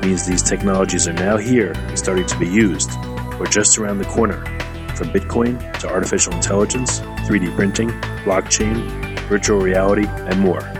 means these technologies are now here and starting to be used, or just around the corner, from Bitcoin to artificial intelligence, 3D printing, blockchain, virtual reality, and more.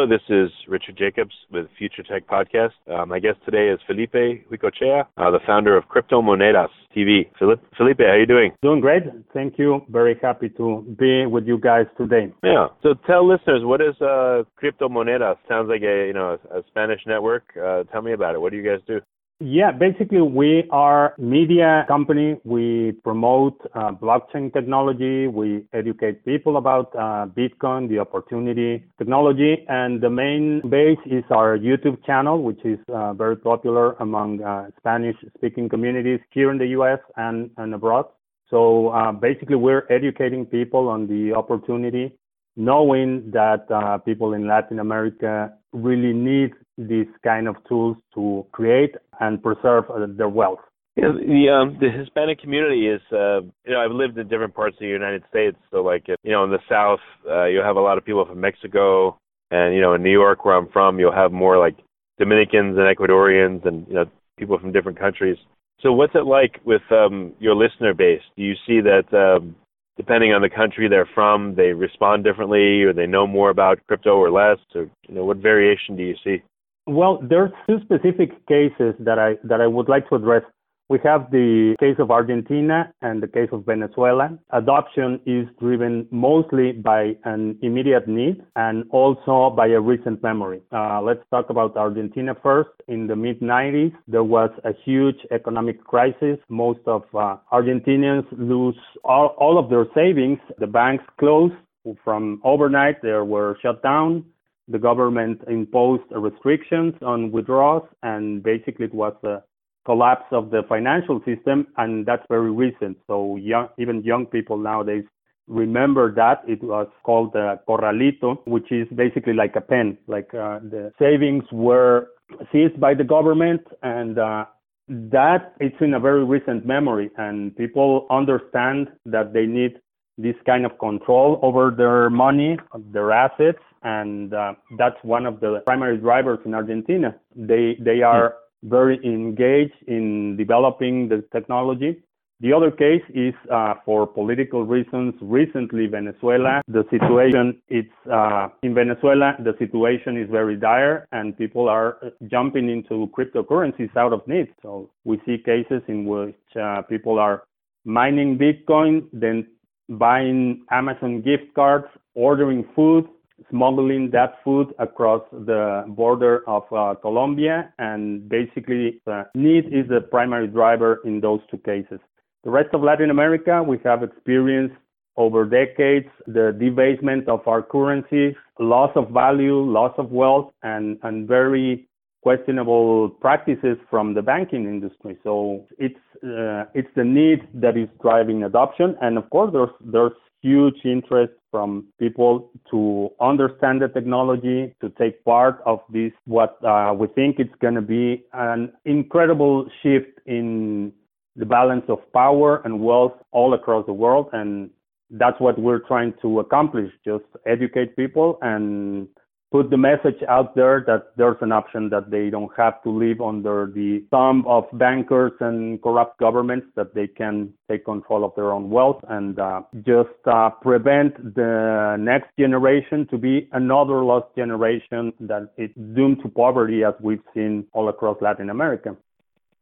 Hello, this is Richard Jacobs with Future Tech Podcast. Uh, my guest today is Felipe Huicochea, uh, the founder of Crypto Monedas TV. Felipe, Felipe, how are you doing? Doing great. Thank you. Very happy to be with you guys today. Yeah. So tell listeners, what is uh, Crypto Monedas? Sounds like a you know a, a Spanish network. Uh, tell me about it. What do you guys do? Yeah, basically we are media company. We promote uh, blockchain technology. We educate people about uh, Bitcoin, the opportunity technology, and the main base is our YouTube channel, which is uh, very popular among uh, Spanish-speaking communities here in the U.S. and, and abroad. So uh, basically, we're educating people on the opportunity, knowing that uh, people in Latin America really need these kind of tools to create and preserve uh, their wealth. Yeah, the um, the Hispanic community is uh, you know I've lived in different parts of the United States, so like you know in the South uh, you have a lot of people from Mexico, and you know in New York where I'm from you'll have more like Dominicans and Ecuadorians and you know people from different countries. So what's it like with um, your listener base? Do you see that um, depending on the country they're from, they respond differently, or they know more about crypto or less, or you know what variation do you see? Well, there's two specific cases that I that I would like to address. We have the case of Argentina and the case of Venezuela. Adoption is driven mostly by an immediate need and also by a recent memory. Uh, let's talk about Argentina first. In the mid 90s, there was a huge economic crisis. Most of uh, Argentinians lose all, all of their savings. The banks closed from overnight. They were shut down the government imposed restrictions on withdrawals, and basically it was a collapse of the financial system, and that's very recent. So young, even young people nowadays remember that it was called a corralito, which is basically like a pen. Like uh, the savings were seized by the government, and uh, that it's in a very recent memory, and people understand that they need this kind of control over their money, their assets, and uh, that's one of the primary drivers in Argentina. They they are very engaged in developing the technology. The other case is uh, for political reasons. Recently, Venezuela, the situation it's uh, in Venezuela, the situation is very dire, and people are jumping into cryptocurrencies out of need. So we see cases in which uh, people are mining Bitcoin, then buying Amazon gift cards, ordering food, smuggling that food across the border of uh, Colombia, and basically uh, need is the primary driver in those two cases. The rest of Latin America, we have experienced over decades the debasement of our currencies, loss of value, loss of wealth, and, and very questionable practices from the banking industry. So it's uh, it's the need that is driving adoption, and of course there's there's huge interest from people to understand the technology, to take part of this what uh, we think it's going to be an incredible shift in the balance of power and wealth all across the world, and that's what we're trying to accomplish: just educate people and put the message out there that there's an option that they don't have to live under the thumb of bankers and corrupt governments, that they can take control of their own wealth and uh, just uh, prevent the next generation to be another lost generation that is doomed to poverty as we've seen all across Latin America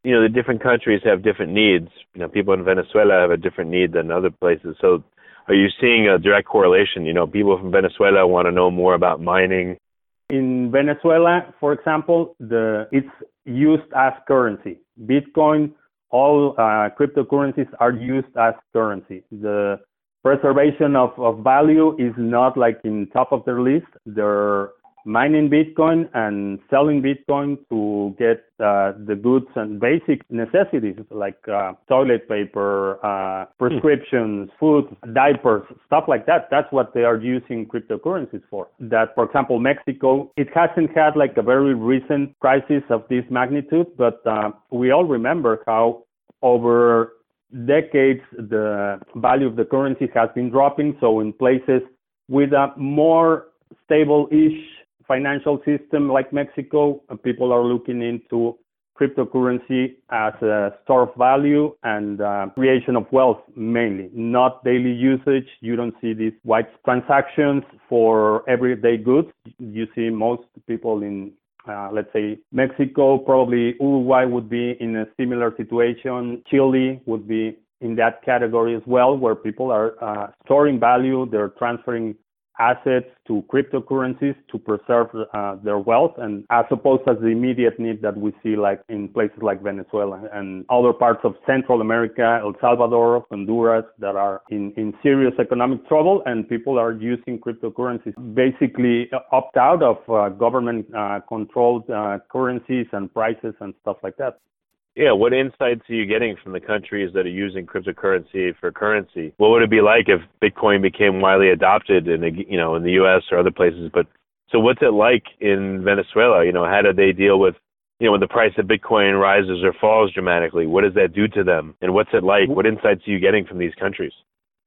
you know the different countries have different needs. You know, people in Venezuela have a different need than other places. So, are you seeing a direct correlation? You know, people from Venezuela want to know more about mining. In Venezuela, for example, the it's used as currency. Bitcoin, all uh, cryptocurrencies are used as currency. The preservation of, of value is not like in top of their list. They're mining Bitcoin and selling Bitcoin to get uh, the goods and basic necessities like uh, toilet paper, uh, prescriptions, food, diapers, stuff like that. That's what they are using cryptocurrencies for. That, for example, Mexico, it hasn't had like a very recent crisis of this magnitude, but uh, we all remember how over decades the value of the currency has been dropping. So in places with a more stable-ish financial system like Mexico, people are looking into cryptocurrency as a store of value and uh, creation of wealth mainly, not daily usage. You don't see these wide transactions for everyday goods. You see most people in, uh, let's say, Mexico, probably Uruguay would be in a similar situation. Chile would be in that category as well, where people are uh, storing value, they're transferring assets to cryptocurrencies to preserve uh, their wealth and as opposed to the immediate need that we see like in places like Venezuela and other parts of Central America, El Salvador, Honduras that are in, in serious economic trouble and people are using cryptocurrencies basically opt out of uh, government uh, controlled uh, currencies and prices and stuff like that. Yeah, what insights are you getting from the countries that are using cryptocurrency for currency? What would it be like if Bitcoin became widely adopted in the you know in the U.S. or other places? But so what's it like in Venezuela? You know, how do they deal with you know when the price of Bitcoin rises or falls dramatically? What does that do to them? And what's it like? What insights are you getting from these countries?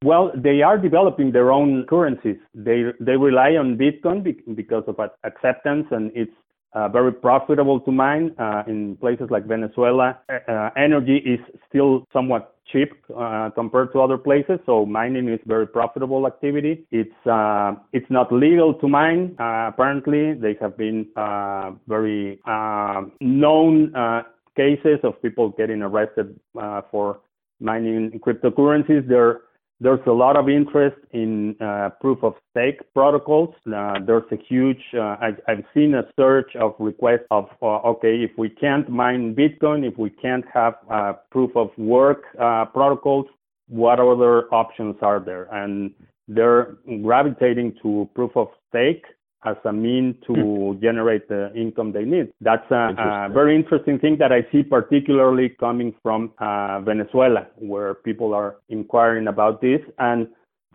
Well, they are developing their own currencies. They they rely on Bitcoin because of acceptance and its uh, very profitable to mine uh, in places like Venezuela. Uh, energy is still somewhat cheap uh, compared to other places, so mining is very profitable activity. It's uh, it's not legal to mine. Uh, apparently, they have been very known cases of people getting arrested for mining cryptocurrencies. There there's a lot of interest in uh, proof of stake protocols. Uh, there's a huge, uh, I, have seen a surge of requests of, okay, if we can't mine Bitcoin, if we can't have proof of work protocols, what other options are there? And they're gravitating to proof of stake as a mean to hmm. generate the income they need. That's a, a, very interesting thing that I see particularly coming from uh, Venezuela, where people are inquiring about this. And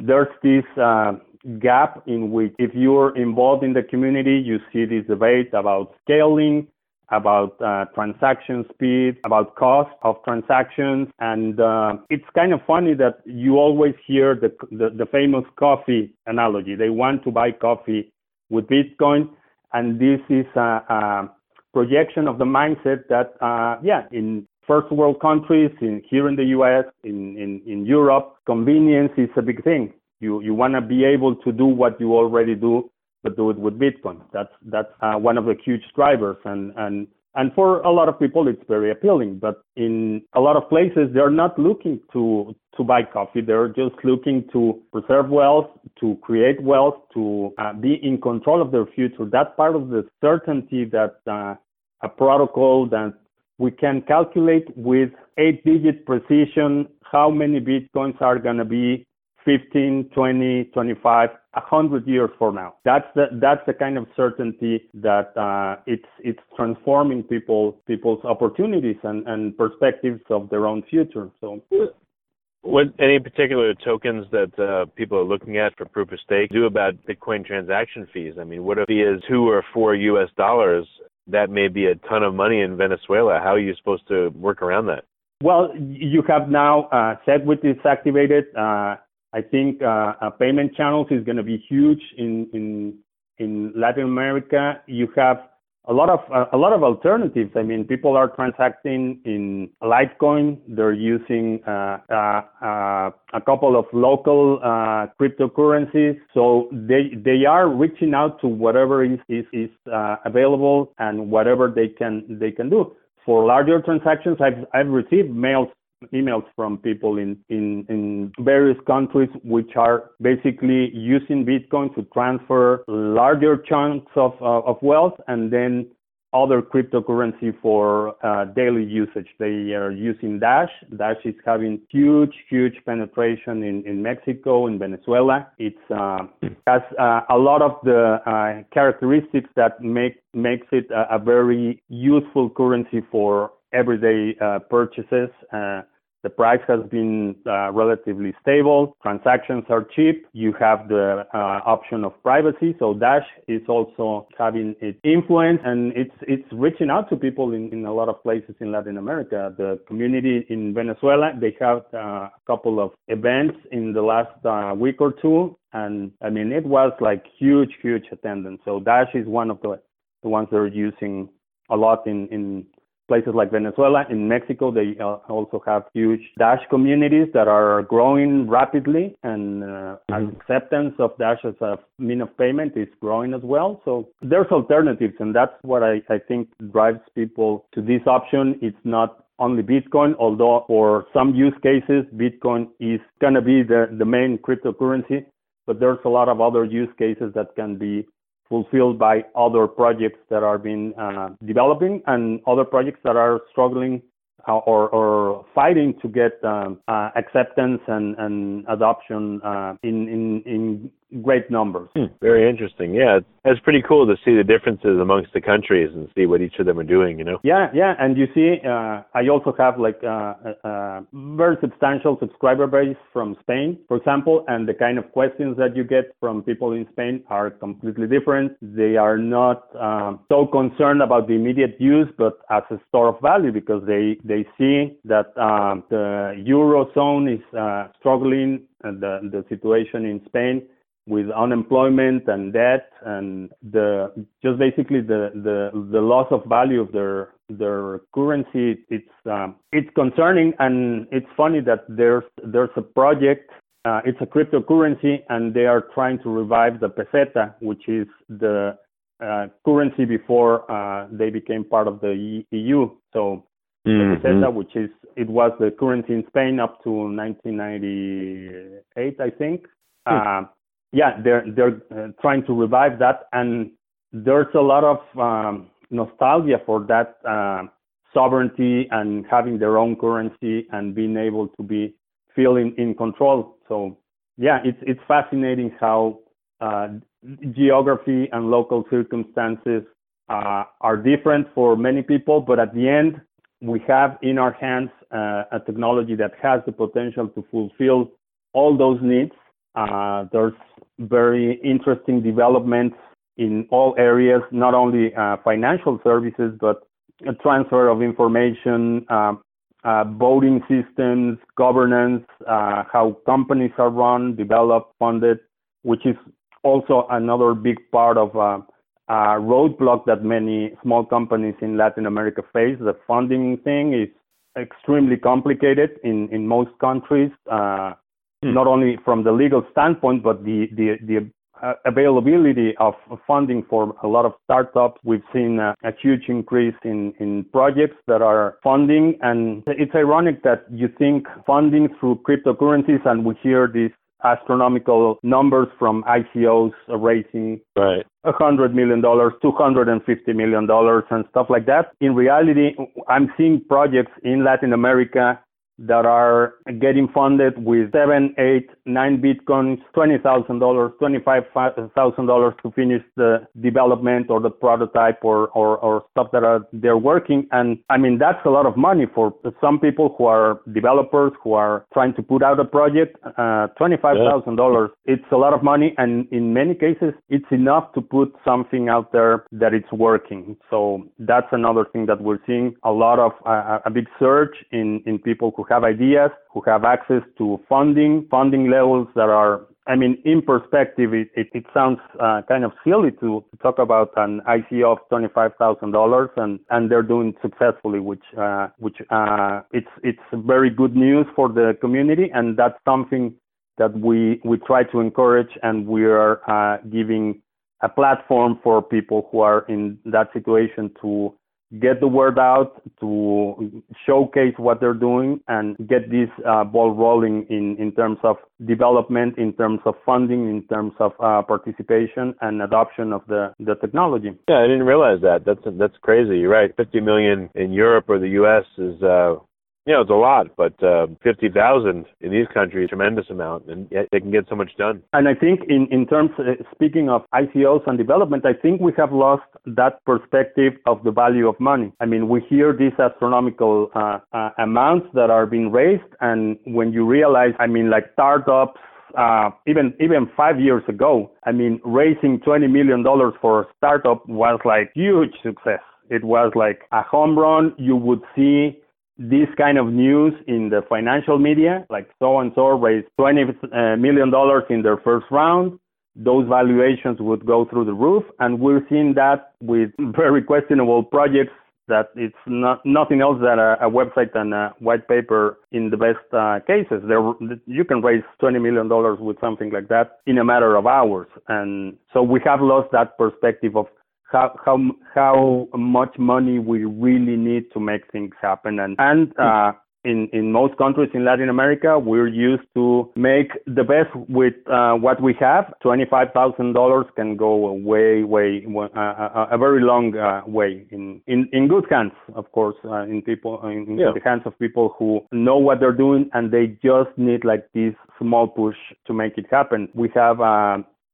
there's this uh, gap in which if you're involved in the community, you see this debate about scaling, about uh, transaction speed, about cost of transactions. And uh, it's kind of funny that you always hear the, the, the famous coffee analogy. They want to buy coffee with Bitcoin. And this is a, a projection of the mindset that, uh, yeah, in first world countries, in here in the U.S., in, in, in Europe, convenience is a big thing. You, you want to be able to do what you already do, but do it with Bitcoin. That's, that's uh, one of the huge drivers. And, and and for a lot of people, it's very appealing. But in a lot of places, they're not looking to to buy coffee. They're just looking to preserve wealth, to create wealth, to uh, be in control of their future. That's part of the certainty that uh, a protocol that we can calculate with eight-digit precision how many bitcoins are going to be 15, 20, 25, 100 years from now. That's the that's the kind of certainty that uh, it's it's transforming people people's opportunities and, and perspectives of their own future. So. What any particular tokens that uh, people are looking at for proof of stake do about Bitcoin transaction fees? I mean, what if it is two or four U.S. dollars? That may be a ton of money in Venezuela. How are you supposed to work around that? Well, you have now uh, SegWit is activated. Uh, I think uh, uh, payment channels is going to be huge in, in in Latin America, you have a lot of uh, a lot of alternatives. I mean, people are transacting in Litecoin. They're using a couple of local cryptocurrencies. So they they are reaching out to whatever is available and whatever they can they can do. For larger transactions, I've I've received mails emails from people in, in, in various countries which are basically using Bitcoin to transfer larger chunks of, uh, of wealth and then other cryptocurrency for uh, daily usage. They are using Dash. Dash is having huge, huge penetration in, in Mexico, in Venezuela. It uh, has uh, a lot of the uh, characteristics that make makes it a, a very useful currency for everyday uh, purchases. Uh, the price has been uh, relatively stable. Transactions are cheap. You have the option of privacy. So Dash is also having its influence and it's it's reaching out to people in, in a lot of places in Latin America. The community in Venezuela, they have a couple of events in the last week or two. And I mean, it was like huge, huge attendance. So Dash is one of the, the ones that are using a lot in, in places like Venezuela. In Mexico, they uh, also have huge Dash communities that are growing rapidly, and uh, mm-hmm. acceptance of Dash as a mean of payment is growing as well. So there's alternatives, and that's what I, I think drives people to this option. It's not only Bitcoin, although for some use cases, Bitcoin is going to be the, the main cryptocurrency, but there's a lot of other use cases that can be fulfilled by other projects that are being uh, developing and other projects that are struggling uh, or, or fighting to get um, uh, acceptance and, and adoption uh, in, in, in great numbers. Hmm, very interesting. Yeah, it's pretty cool to see the differences amongst the countries and see what each of them are doing. You know. Yeah, yeah, and you see, uh, I also have like uh, a, a, very substantial subscriber base from Spain, for example, and the kind of questions that you get from people in Spain are completely different. They are not um, so concerned about the immediate use, but as a store of value because they they see that um, the eurozone is uh, struggling and the the situation in Spain with unemployment and debt and the just basically the the the loss of value of their their currency it's um, it's concerning. And it's funny that there's there's a project uh, it's a cryptocurrency and they are trying to revive the peseta which is the uh, currency before uh, they became part of the EU so mm-hmm. the peseta which is it was the currency in Spain up to 1998 I think. Hmm yeah, they're they're uh, trying to revive that, and there's a lot of um, nostalgia for that uh, sovereignty and having their own currency and being able to be feeling in control. So yeah, it's it's fascinating how uh, geography and local circumstances uh, are different for many people, but at the end, we have in our hands uh, a technology that has the potential to fulfill all those needs uh, there's very interesting developments in all areas, not only uh, financial services, but a transfer of information, uh, uh voting systems, governance, uh, how companies are run, developed, funded, which is also another big part of uh, a roadblock that many small companies in Latin America face. The funding thing is extremely complicated in, in most countries. Hmm. not only from the legal standpoint, but the the the uh, availability of funding for a lot of startups. We've seen a, a, huge increase in, in projects that are funding. And it's ironic that you think funding through cryptocurrencies, and we hear these astronomical numbers from ICOs raising right. $100 million, $250 million, and stuff like that. In reality, I'm seeing projects in Latin America that are getting funded with seven, eight, nine bitcoins, twenty thousand dollars, twenty-five thousand dollars to finish the development or the prototype or, or or stuff that are they're working. And I mean that's a lot of money for some people who are developers who are trying to put out a project. Uh, twenty-five thousand dollars, it's a lot of money, and in many cases it's enough to put something out there that it's working. So that's another thing that we're seeing a lot of uh, a big surge in in people who have ideas, who have access to funding, funding levels that are I mean, in perspective, it, it, it sounds uh, kind of silly to, to talk about an ICO of $25,000 and, and they're doing successfully, which, uh, which, uh, it's, it's very good news for the community. And that's something that we, we try to encourage and we are, uh, giving a platform for people who are in that situation to get the word out, to showcase what they're doing, and get this uh, ball rolling in, in terms of development, in terms of funding, in terms of uh, participation and adoption of the, the technology. Yeah, I didn't realize that. That's that's crazy. You're right. 50 million in Europe or the U.S. is uh, you know, it's a lot, but uh, 50,000 in these countries, tremendous amount, and yet they can get so much done. And I think in, in terms, uh, speaking of ICOs and development, I think we have lost that perspective of the value of money. I mean, we hear these astronomical uh, uh, amounts that are being raised, and when you realize, I mean, like startups, uh, even even five years ago, I mean, raising twenty million dollars for a startup was like huge success. It was like a home run. You would see this kind of news in the financial media, like so and so raised $20 uh, in their first round. Those valuations would go through the roof. And we're seeing that with very questionable projects that it's not nothing else than a, a website and a white paper in the best uh, cases. There, you can raise $20 million with something like that in a matter of hours. And so we have lost that perspective of how how how much money we really need to make things happen. And and uh, in in most countries in Latin America we're used to make the best with uh, what we have. Twenty five thousand dollars can go a way way uh, a, a very long uh, way in, in in good hands of course uh, in people in, yeah. the hands of people who know what they're doing and they just need like this small push to make it happen. We have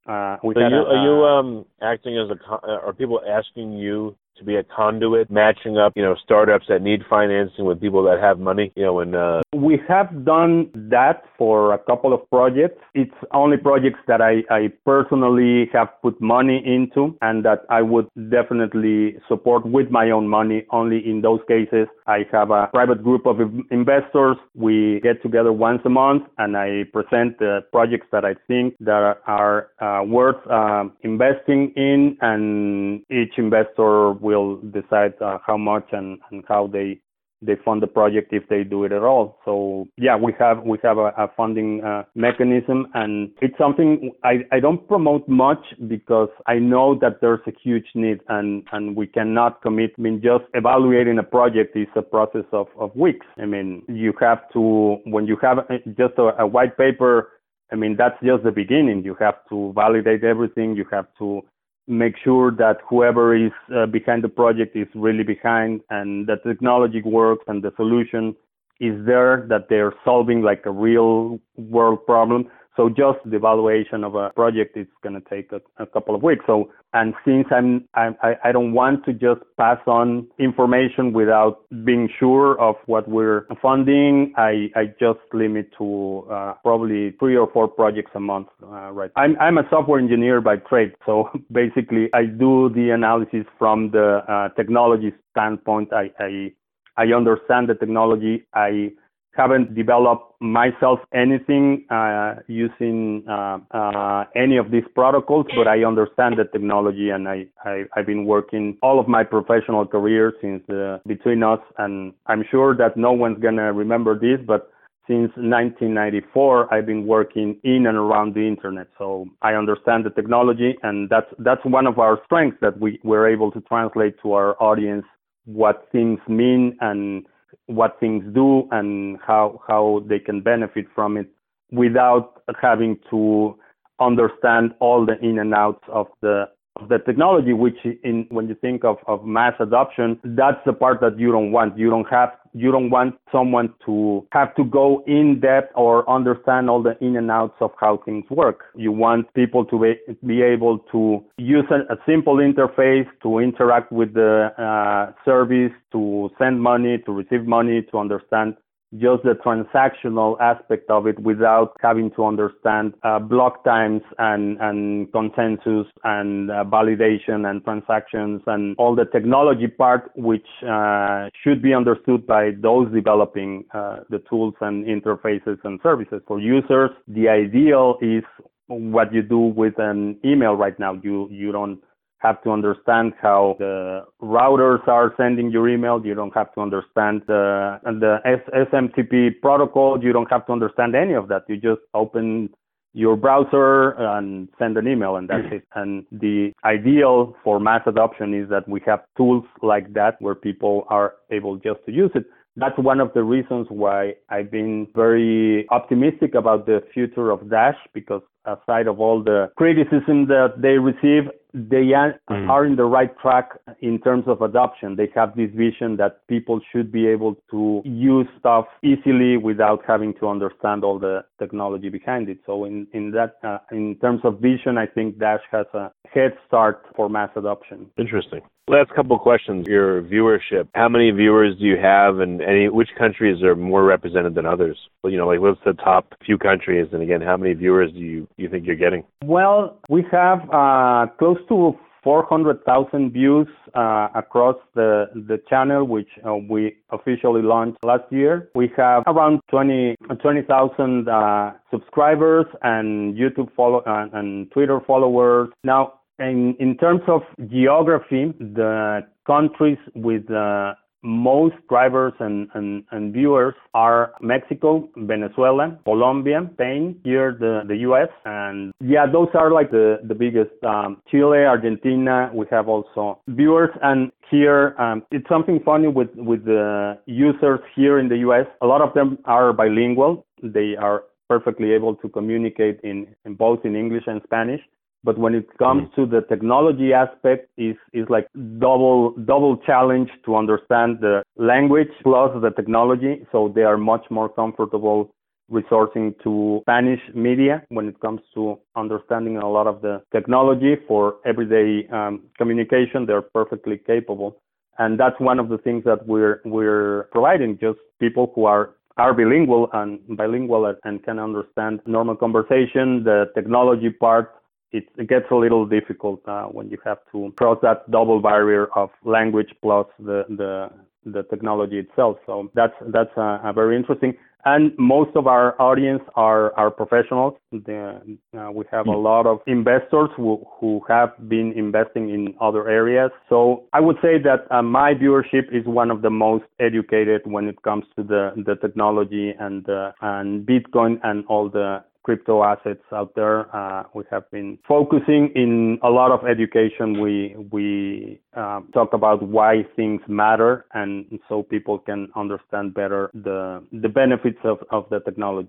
uh, we so you, are you uh, um, acting as a? Uh, are people asking you to be a conduit, matching up, you know, startups that need financing with people that have money, you know, and uh... we have done that for a couple of projects. It's only projects that I, I personally have put money into and that I would definitely support with my own money. Only in those cases, I have a private group of investors. We get together once a month and I present the projects that I think that are uh, worth uh, investing in and each investor will decide uh, how much and, and how they they fund the project if they do it at all. So yeah, we have we have a, a funding uh, mechanism, and it's something I, I don't promote much because I know that there's a huge need, and and we cannot commit. I mean, just evaluating a project is a process of of weeks. I mean, you have to when you have uh, just a, a white paper. I mean, that's just the beginning. You have to validate everything. You have to make sure that whoever is uh, behind the project is really behind and that the technology works and the solution is there that they're solving like a real world problem so just the evaluation of a project is going to take a, a, couple of weeks. So, and since I'm, I, I don't want to just pass on information without being sure of what we're funding, I, I just limit to uh, probably three or four projects a month. Uh, right. I'm, I'm a software engineer by trade. So basically I do the analysis from the uh, technology standpoint. I, I, I understand the technology. I haven't developed myself anything uh, using uh, uh, any of these protocols, but I understand the technology and I, I, have been working all of my professional career since uh, between us. And I'm sure that no one's going to remember this, but since 1994, I've been working in and around the internet. So I understand the technology and that's, that's one of our strengths that we were able to translate to our audience what things mean and what things do and how how they can benefit from it without having to understand all the in and outs of the of the technology, which in when you think of, of mass adoption, that's the part that you don't want. You don't have you don't want someone to have to go in depth or understand all the in and outs of how things work. You want people to be, be able to use a, a simple interface to interact with the uh, service, to send money, to receive money, to understand just the transactional aspect of it without having to understand uh, block times and, and consensus and uh, validation and transactions and all the technology part, which uh, should be understood by those developing uh, the tools and interfaces and services. For users, the ideal is what you do with an email right now. You you don't have to understand how the routers are sending your email. You don't have to understand the the SMTP protocol. You don't have to understand any of that. You just open your browser and send an email and that's it. And the ideal for mass adoption is that we have tools like that where people are able just to use it. That's one of the reasons why I've been very optimistic about the future of Dash because aside of all the criticism that they receive, they are, mm. are in the right track in terms of adoption. They have this vision that people should be able to use stuff easily without having to understand all the technology behind it. So in in that uh, in terms of vision, I think Dash has a head start for mass adoption. Interesting. Last couple of questions. Your viewership. How many viewers do you have, and any which countries are more represented than others? Well, you know, like what's the top few countries, and again, how many viewers do you you think you're getting? Well, we have uh, close to 400,000 views uh, across the the channel, which uh, we officially launched last year. We have around 20 20,000 uh, subscribers and YouTube follow uh, and Twitter followers. Now, in, in terms of geography, the countries with the most drivers and, and, and, viewers are Mexico, Venezuela, Colombia, Spain, here the, the US. And yeah, those are like the, the biggest. Um, Chile, Argentina, we have also viewers. And here, um, it's something funny with, with the users here in the US. A lot of them are bilingual. They are perfectly able to communicate in, in both in English and Spanish but when it comes mm. to the technology aspect is is like double double challenge to understand the language plus the technology. So they are much more comfortable resourcing to Spanish media when it comes to understanding a lot of the technology for everyday um, communication. They're perfectly capable. And that's one of the things that we're we're providing just people who are are bilingual and bilingual and can understand normal conversation the technology part it, it gets a little difficult uh, when you have to cross that double barrier of language plus the the the technology itself. So that's that's uh, a very interesting. And most of our audience are are professionals. The, uh, we have a lot of investors who who have been investing in other areas. So I would say that uh, my viewership is one of the most educated when it comes to the the technology and uh, and Bitcoin and all the crypto assets out there. Uh, we have been focusing in a lot of education. We we um, talk about why things matter, and so people can understand better the the benefits of, of the technology.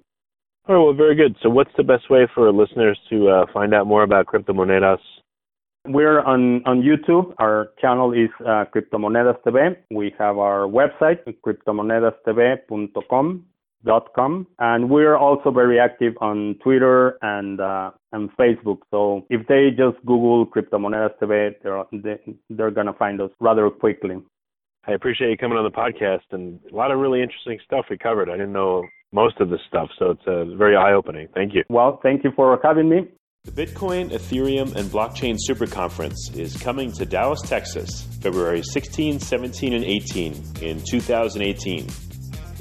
All right, well, very good. So, what's the best way for listeners to uh, find out more about Cryptomonedas? We're on, on YouTube. Our channel is uh, Cryptomonedas TV. We have our website, cryptomonedastv.com com and we're also very active on Twitter and uh, and Facebook. So if they just Google Cryptomonedas TV, they're they're gonna find us rather quickly. I appreciate you coming on the podcast and a lot of really interesting stuff we covered. I didn't know most of this stuff, so it's uh, very eye opening. Thank you. Well, thank you for having me. The Bitcoin, Ethereum, and Blockchain Super Conference is coming to Dallas, Texas, February 16, 17, and 18 in 2018.